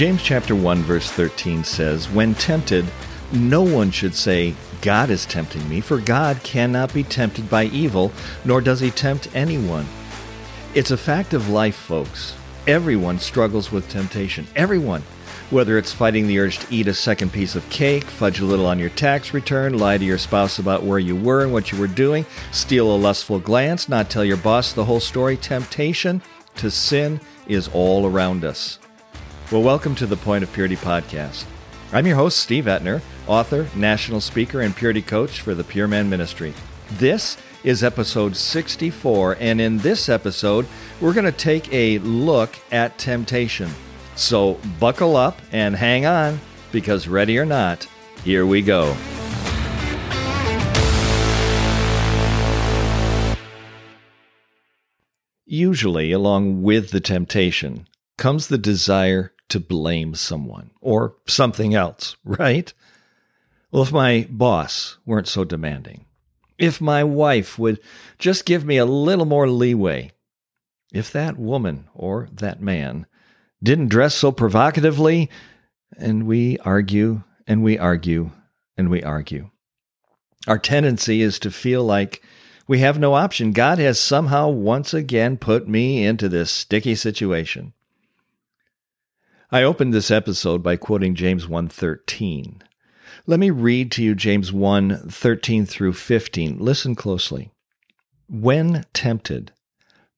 James chapter 1 verse 13 says, "When tempted, no one should say, God is tempting me, for God cannot be tempted by evil, nor does he tempt anyone." It's a fact of life, folks. Everyone struggles with temptation. Everyone. Whether it's fighting the urge to eat a second piece of cake, fudge a little on your tax return, lie to your spouse about where you were and what you were doing, steal a lustful glance, not tell your boss the whole story, temptation to sin is all around us. Well, welcome to the Point of Purity podcast. I'm your host, Steve Etner, author, national speaker, and purity coach for the Pure Man Ministry. This is episode 64, and in this episode, we're going to take a look at temptation. So buckle up and hang on, because ready or not, here we go. Usually, along with the temptation, comes the desire to blame someone or something else, right? Well, if my boss weren't so demanding, if my wife would just give me a little more leeway, if that woman or that man didn't dress so provocatively, and we argue and we argue and we argue. Our tendency is to feel like we have no option. God has somehow once again put me into this sticky situation. I opened this episode by quoting James 1:13. Let me read to you James 1:13 through 15. Listen closely. When tempted,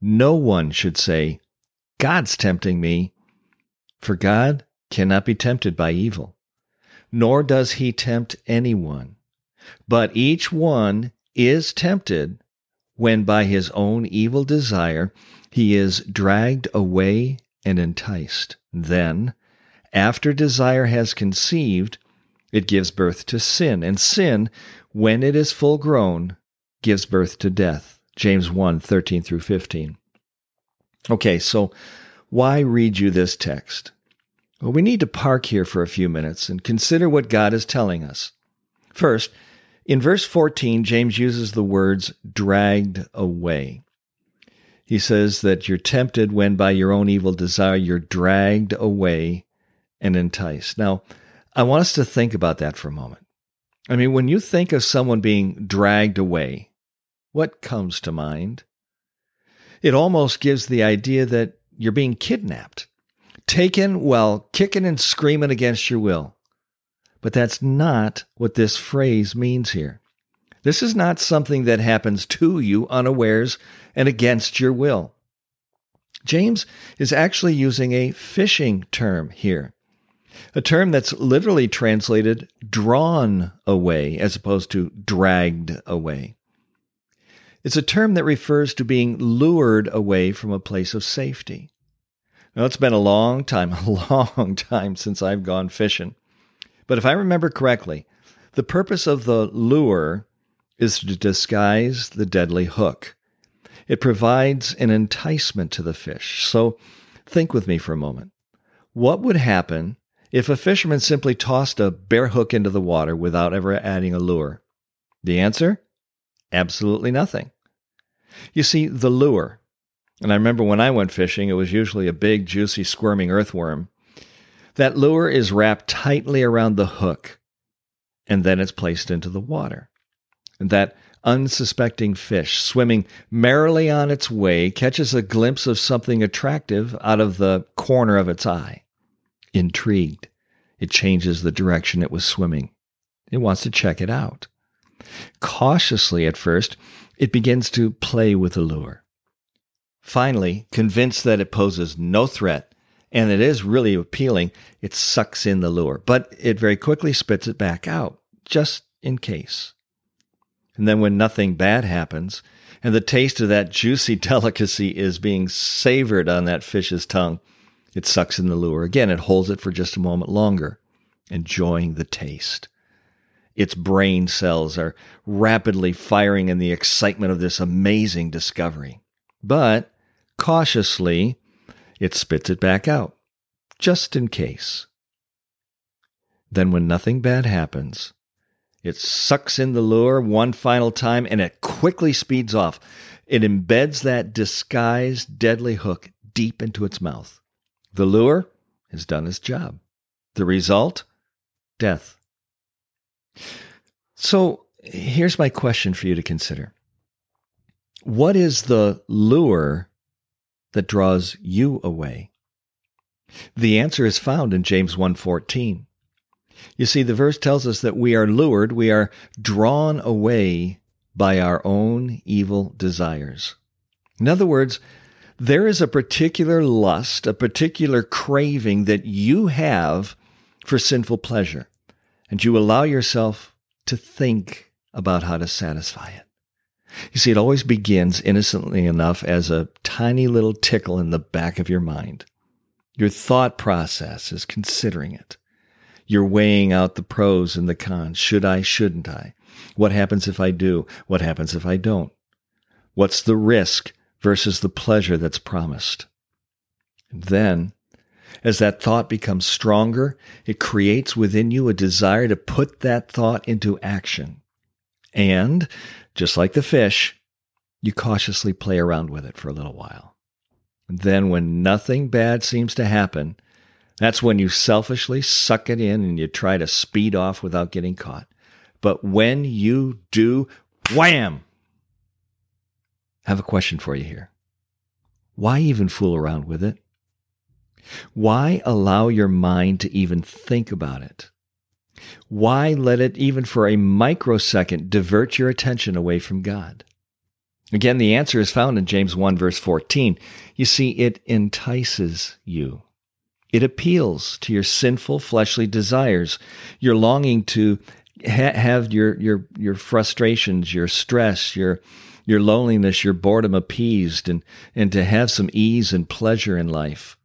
no one should say, God's tempting me, for God cannot be tempted by evil, nor does he tempt anyone. But each one is tempted when by his own evil desire he is dragged away and enticed. Then, after desire has conceived, it gives birth to sin, and sin, when it is full grown, gives birth to death. James 1 13 through 15. Okay, so why read you this text? Well, we need to park here for a few minutes and consider what God is telling us. First, in verse 14, James uses the words dragged away. He says that you're tempted when by your own evil desire you're dragged away and enticed. Now, I want us to think about that for a moment. I mean, when you think of someone being dragged away, what comes to mind? It almost gives the idea that you're being kidnapped, taken while kicking and screaming against your will. But that's not what this phrase means here. This is not something that happens to you unawares and against your will. James is actually using a fishing term here, a term that's literally translated drawn away as opposed to dragged away. It's a term that refers to being lured away from a place of safety. Now, it's been a long time, a long time since I've gone fishing. But if I remember correctly, the purpose of the lure is to disguise the deadly hook. It provides an enticement to the fish. So think with me for a moment. What would happen if a fisherman simply tossed a bare hook into the water without ever adding a lure? The answer? Absolutely nothing. You see, the lure, and I remember when I went fishing, it was usually a big, juicy, squirming earthworm. That lure is wrapped tightly around the hook, and then it's placed into the water that unsuspecting fish swimming merrily on its way catches a glimpse of something attractive out of the corner of its eye. Intrigued, it changes the direction it was swimming. It wants to check it out. Cautiously at first, it begins to play with the lure. Finally, convinced that it poses no threat and it is really appealing, it sucks in the lure, but it very quickly spits it back out, just in case. And then when nothing bad happens, and the taste of that juicy delicacy is being savored on that fish's tongue, it sucks in the lure. Again, it holds it for just a moment longer, enjoying the taste. Its brain cells are rapidly firing in the excitement of this amazing discovery. But cautiously, it spits it back out, just in case. Then, when nothing bad happens, it sucks in the lure one final time and it quickly speeds off. It embeds that disguised deadly hook deep into its mouth. The lure has done its job. The result? Death. So here's my question for you to consider What is the lure that draws you away? The answer is found in James 1:14. You see the verse tells us that we are lured, we are drawn away by our own evil desires. In other words, there is a particular lust, a particular craving that you have for sinful pleasure, and you allow yourself to think about how to satisfy it. You see, it always begins innocently enough as a tiny little tickle in the back of your mind. Your thought process is considering it. You're weighing out the pros and the cons. Should I, shouldn't I? What happens if I do? What happens if I don't? What's the risk versus the pleasure that's promised? Then, as that thought becomes stronger, it creates within you a desire to put that thought into action. And, just like the fish, you cautiously play around with it for a little while. Then, when nothing bad seems to happen, that's when you selfishly suck it in and you try to speed off without getting caught. But when you do, wham! Have a question for you here. Why even fool around with it? Why allow your mind to even think about it? Why let it, even for a microsecond, divert your attention away from God? Again, the answer is found in James 1, verse 14. You see, it entices you. It appeals to your sinful fleshly desires, your longing to ha- have your, your, your frustrations, your stress, your, your loneliness, your boredom appeased, and, and to have some ease and pleasure in life.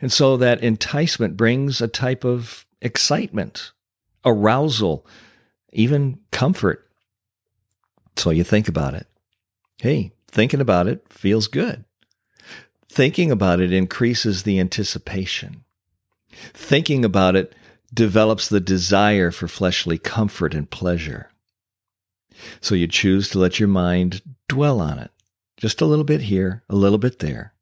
And so that enticement brings a type of excitement, arousal, even comfort. So you think about it. Hey, thinking about it feels good. Thinking about it increases the anticipation. Thinking about it develops the desire for fleshly comfort and pleasure. So you choose to let your mind dwell on it, just a little bit here, a little bit there,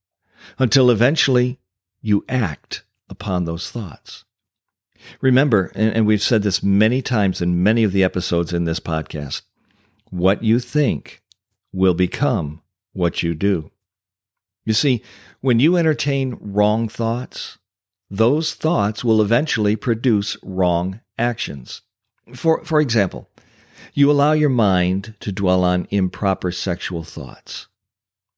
until eventually you act upon those thoughts. Remember, and, we've said this many times in many of the episodes in this podcast, what you think will become what you do. You see, when you entertain wrong thoughts, those thoughts will eventually produce wrong actions. For, for example, you allow your mind to dwell on improper sexual thoughts.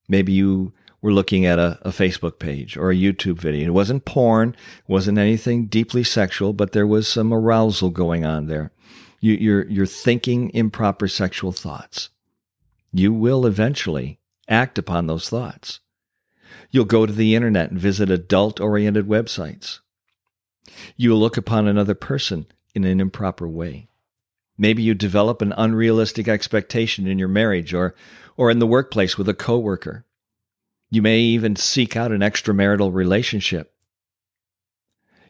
Maybe you were looking at a, a, Facebook page or a YouTube video. It wasn't porn, wasn't anything deeply sexual, but there was some arousal going on there. You, you're, you're thinking improper sexual thoughts. You will eventually act upon those thoughts. You'll go to the internet and visit adult oriented websites. You will look upon another person in an improper way. Maybe you develop an unrealistic expectation in your marriage or, or in the workplace with a coworker. You may even seek out an extramarital relationship.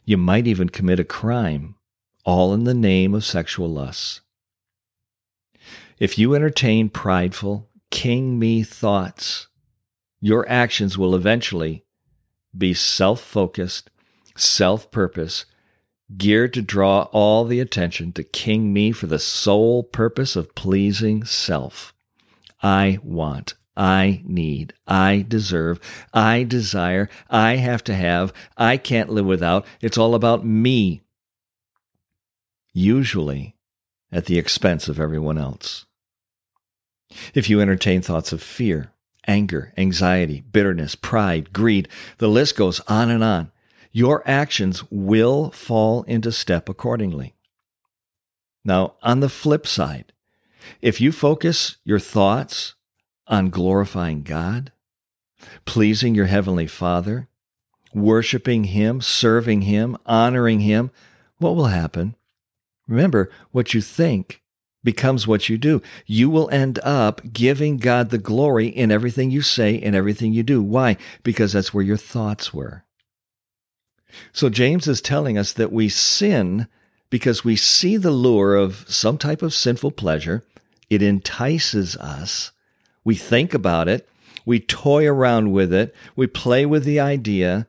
You might even commit a crime, all in the name of sexual lusts. If you entertain prideful, king me thoughts, your actions will eventually be self focused, self purpose, geared to draw all the attention to King Me for the sole purpose of pleasing self. I want, I need, I deserve, I desire, I have to have, I can't live without. It's all about me. Usually at the expense of everyone else. If you entertain thoughts of fear, anger, anxiety, bitterness, pride, greed. The list goes on and on. Your actions will fall into step accordingly. Now, on the flip side, if you focus your thoughts on glorifying God, pleasing your Heavenly Father, worshiping Him, serving Him, honoring Him, what will happen? Remember, what you think becomes what you do. You will end up giving God the glory in everything you say and everything you do. Why? Because that's where your thoughts were. So James is telling us that we sin because we see the lure of some type of sinful pleasure. It entices us. We think about it. We toy around with it. We play with the idea.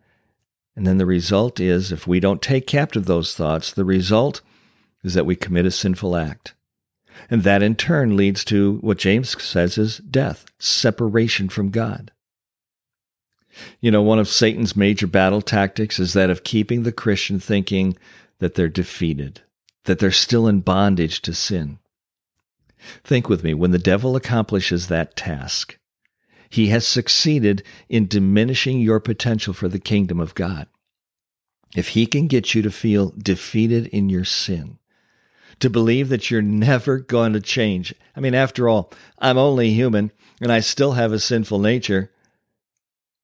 And then the result is, if we don't take captive those thoughts, the result is that we commit a sinful act. And that in turn leads to what James says is death, separation from God. You know, one of Satan's major battle tactics is that of keeping the Christian thinking that they're defeated, that they're still in bondage to sin. Think with me, when the devil accomplishes that task, he has succeeded in diminishing your potential for the kingdom of God. If he can get you to feel defeated in your sin, to believe that you're never going to change. I mean, after all, I'm only human and I still have a sinful nature.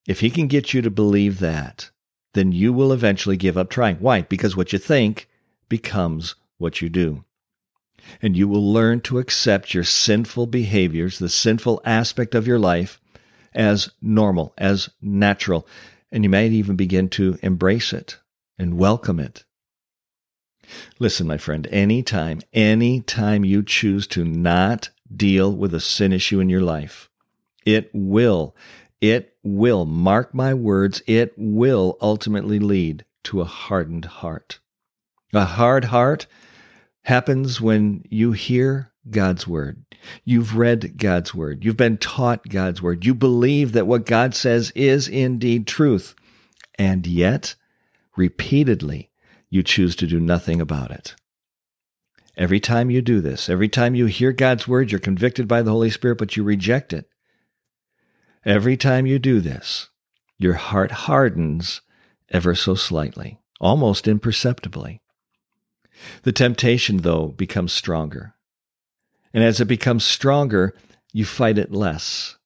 If he can get you to believe that, then you will eventually give up trying. Why? Because what you think becomes what you do. And you will learn to accept your sinful behaviors, the sinful aspect of your life, as normal, as natural. And you might even begin to embrace it and welcome it. Listen, my friend, anytime, anytime you choose to not deal with a sin issue in your life, it will it will, mark my words, it will ultimately lead to a hardened heart. A hard heart happens when you hear God's word. You've read God's word. You've been taught God's word. You believe that what God says is indeed truth. And yet, repeatedly, you choose to do nothing about it. Every time you do this, every time you hear God's word, you're convicted by the Holy Spirit, but you reject it. Every time you do this, your heart hardens ever so slightly, almost imperceptibly. The temptation, though, becomes stronger. And as it becomes stronger, you fight it less.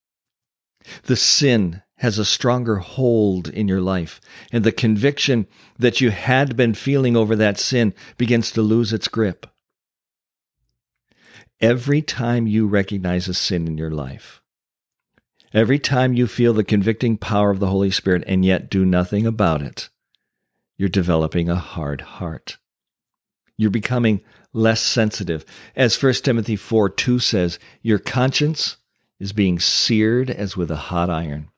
The sin has a stronger hold in your life, and the conviction that you had been feeling over that sin begins to lose its grip. Every time you recognize a sin in your life, Every time you feel the convicting power of the Holy Spirit and yet do nothing about it, you're developing a hard heart. You're becoming less sensitive. As 1 Timothy 4 2 says, your conscience is being seared as with a hot iron.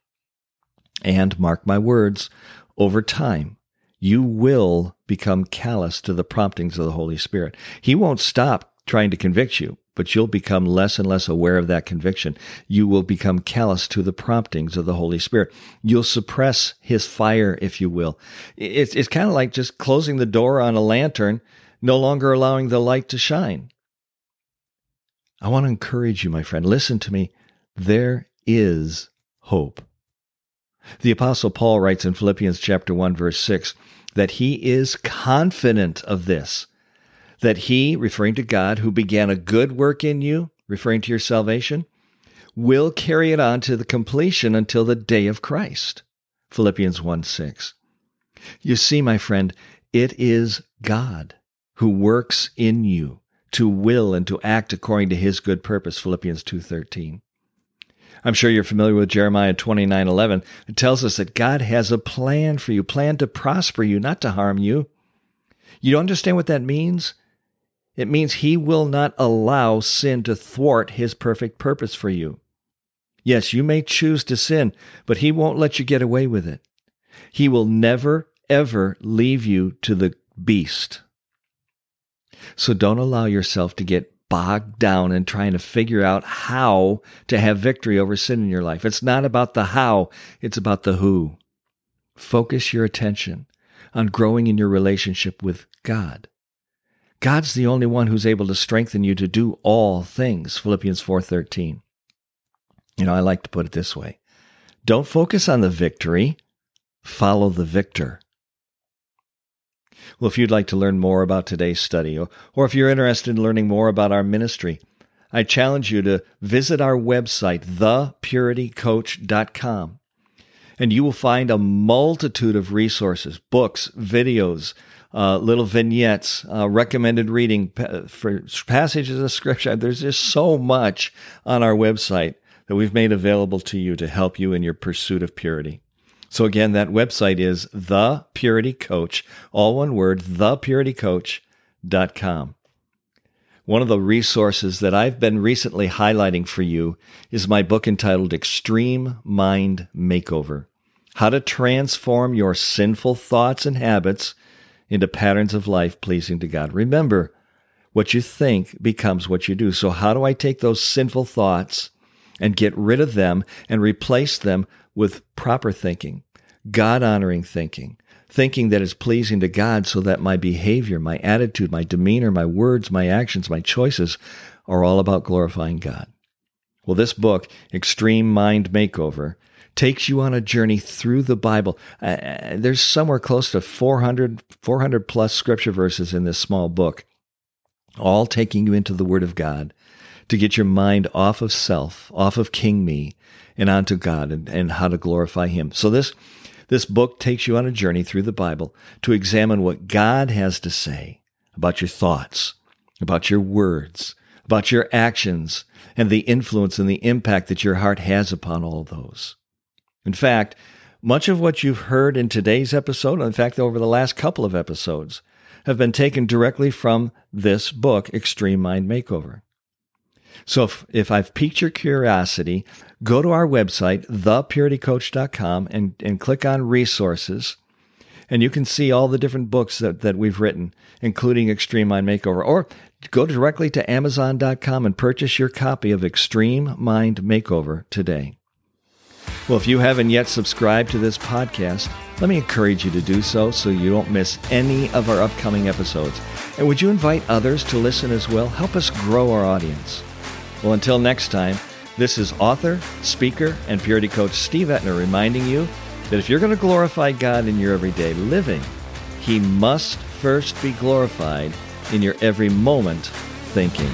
And mark my words, over time, you will become callous to the promptings of the Holy Spirit. He won't stop trying to convict you, but you'll become less and less aware of that conviction. You will become callous to the promptings of the Holy Spirit. You'll suppress his fire, if you will. It's, it's kind of like just closing the door on a lantern, no longer allowing the light to shine. I want to encourage you, my friend. Listen to me. There is hope. The apostle Paul writes in Philippians chapter 1 verse 6 that he is confident of this that he, referring to God, who began a good work in you, referring to your salvation, will carry it on to the completion until the day of Christ. Philippians 1 6. You see, my friend, it is God who works in you to will and to act according to his good purpose. Philippians 2:13. I'm sure you're familiar with Jeremiah 29:11. It tells us that God has a plan for you, plan to prosper you, not to harm you. You don't understand what that means? It means he will not allow sin to thwart his perfect purpose for you. Yes, you may choose to sin, but he won't let you get away with it. He will never, ever leave you to the beast. So don't allow yourself to get bogged down in trying to figure out how to have victory over sin in your life. It's not about the how, it's about the who. Focus your attention on growing in your relationship with God. God's the only one who's able to strengthen you to do all things. Philippians 4:13. You know, I like to put it this way. Don't focus on the victory, follow the victor. Well, if you'd like to learn more about today's study, or, or if you're interested in learning more about our ministry, I challenge you to visit our website, thepuritycoach.com, and you will find a multitude of resources, books, videos, uh, little vignettes, uh, recommended reading for passages of scripture. There's just so much on our website that we've made available to you to help you in your pursuit of purity. So again, that website is The Purity Coach, all one word, thepuritycoach.com. One of the resources that I've been recently highlighting for you is my book entitled Extreme Mind Makeover how to transform your sinful thoughts and habits into patterns of life pleasing to God. Remember, what you think becomes what you do. So, how do I take those sinful thoughts and get rid of them and replace them with proper thinking, God honoring thinking, thinking that is pleasing to God so that my behavior, my attitude, my demeanor, my words, my actions, my choices are all about glorifying God? Well, this book, Extreme Mind Makeover, takes you on a journey through the Bible. Uh, uh there's somewhere close to 400, 400 plus scripture verses in this small book all taking you into the Word of God to get your mind off of self, off of King Me, and onto God and, and how to glorify Him. So this this book takes you on a journey through the Bible to examine what God has to say about your thoughts, about your words, about your actions, and the influence and the impact that your heart has upon all those. In fact, much of what you've heard in today's episode, in fact, over the last couple of episodes, have been taken directly from this book, Extreme Mind Makeover. So if, if I've piqued your curiosity, go to our website, thepuritycoach.com, and, and click on resources. And you can see all the different books that, that we've written, including Extreme Mind Makeover. Or go directly to Amazon.com and purchase your copy of Extreme Mind Makeover today. Well, if you haven't yet subscribed to this podcast, let me encourage you to do so so you don't miss any of our upcoming episodes. And would you invite others to listen as well? Help us grow our audience. Well, until next time, this is author, speaker, and purity coach Steve Etner reminding you that if you're going to glorify God in your everyday living, He must first be glorified in your every moment thinking.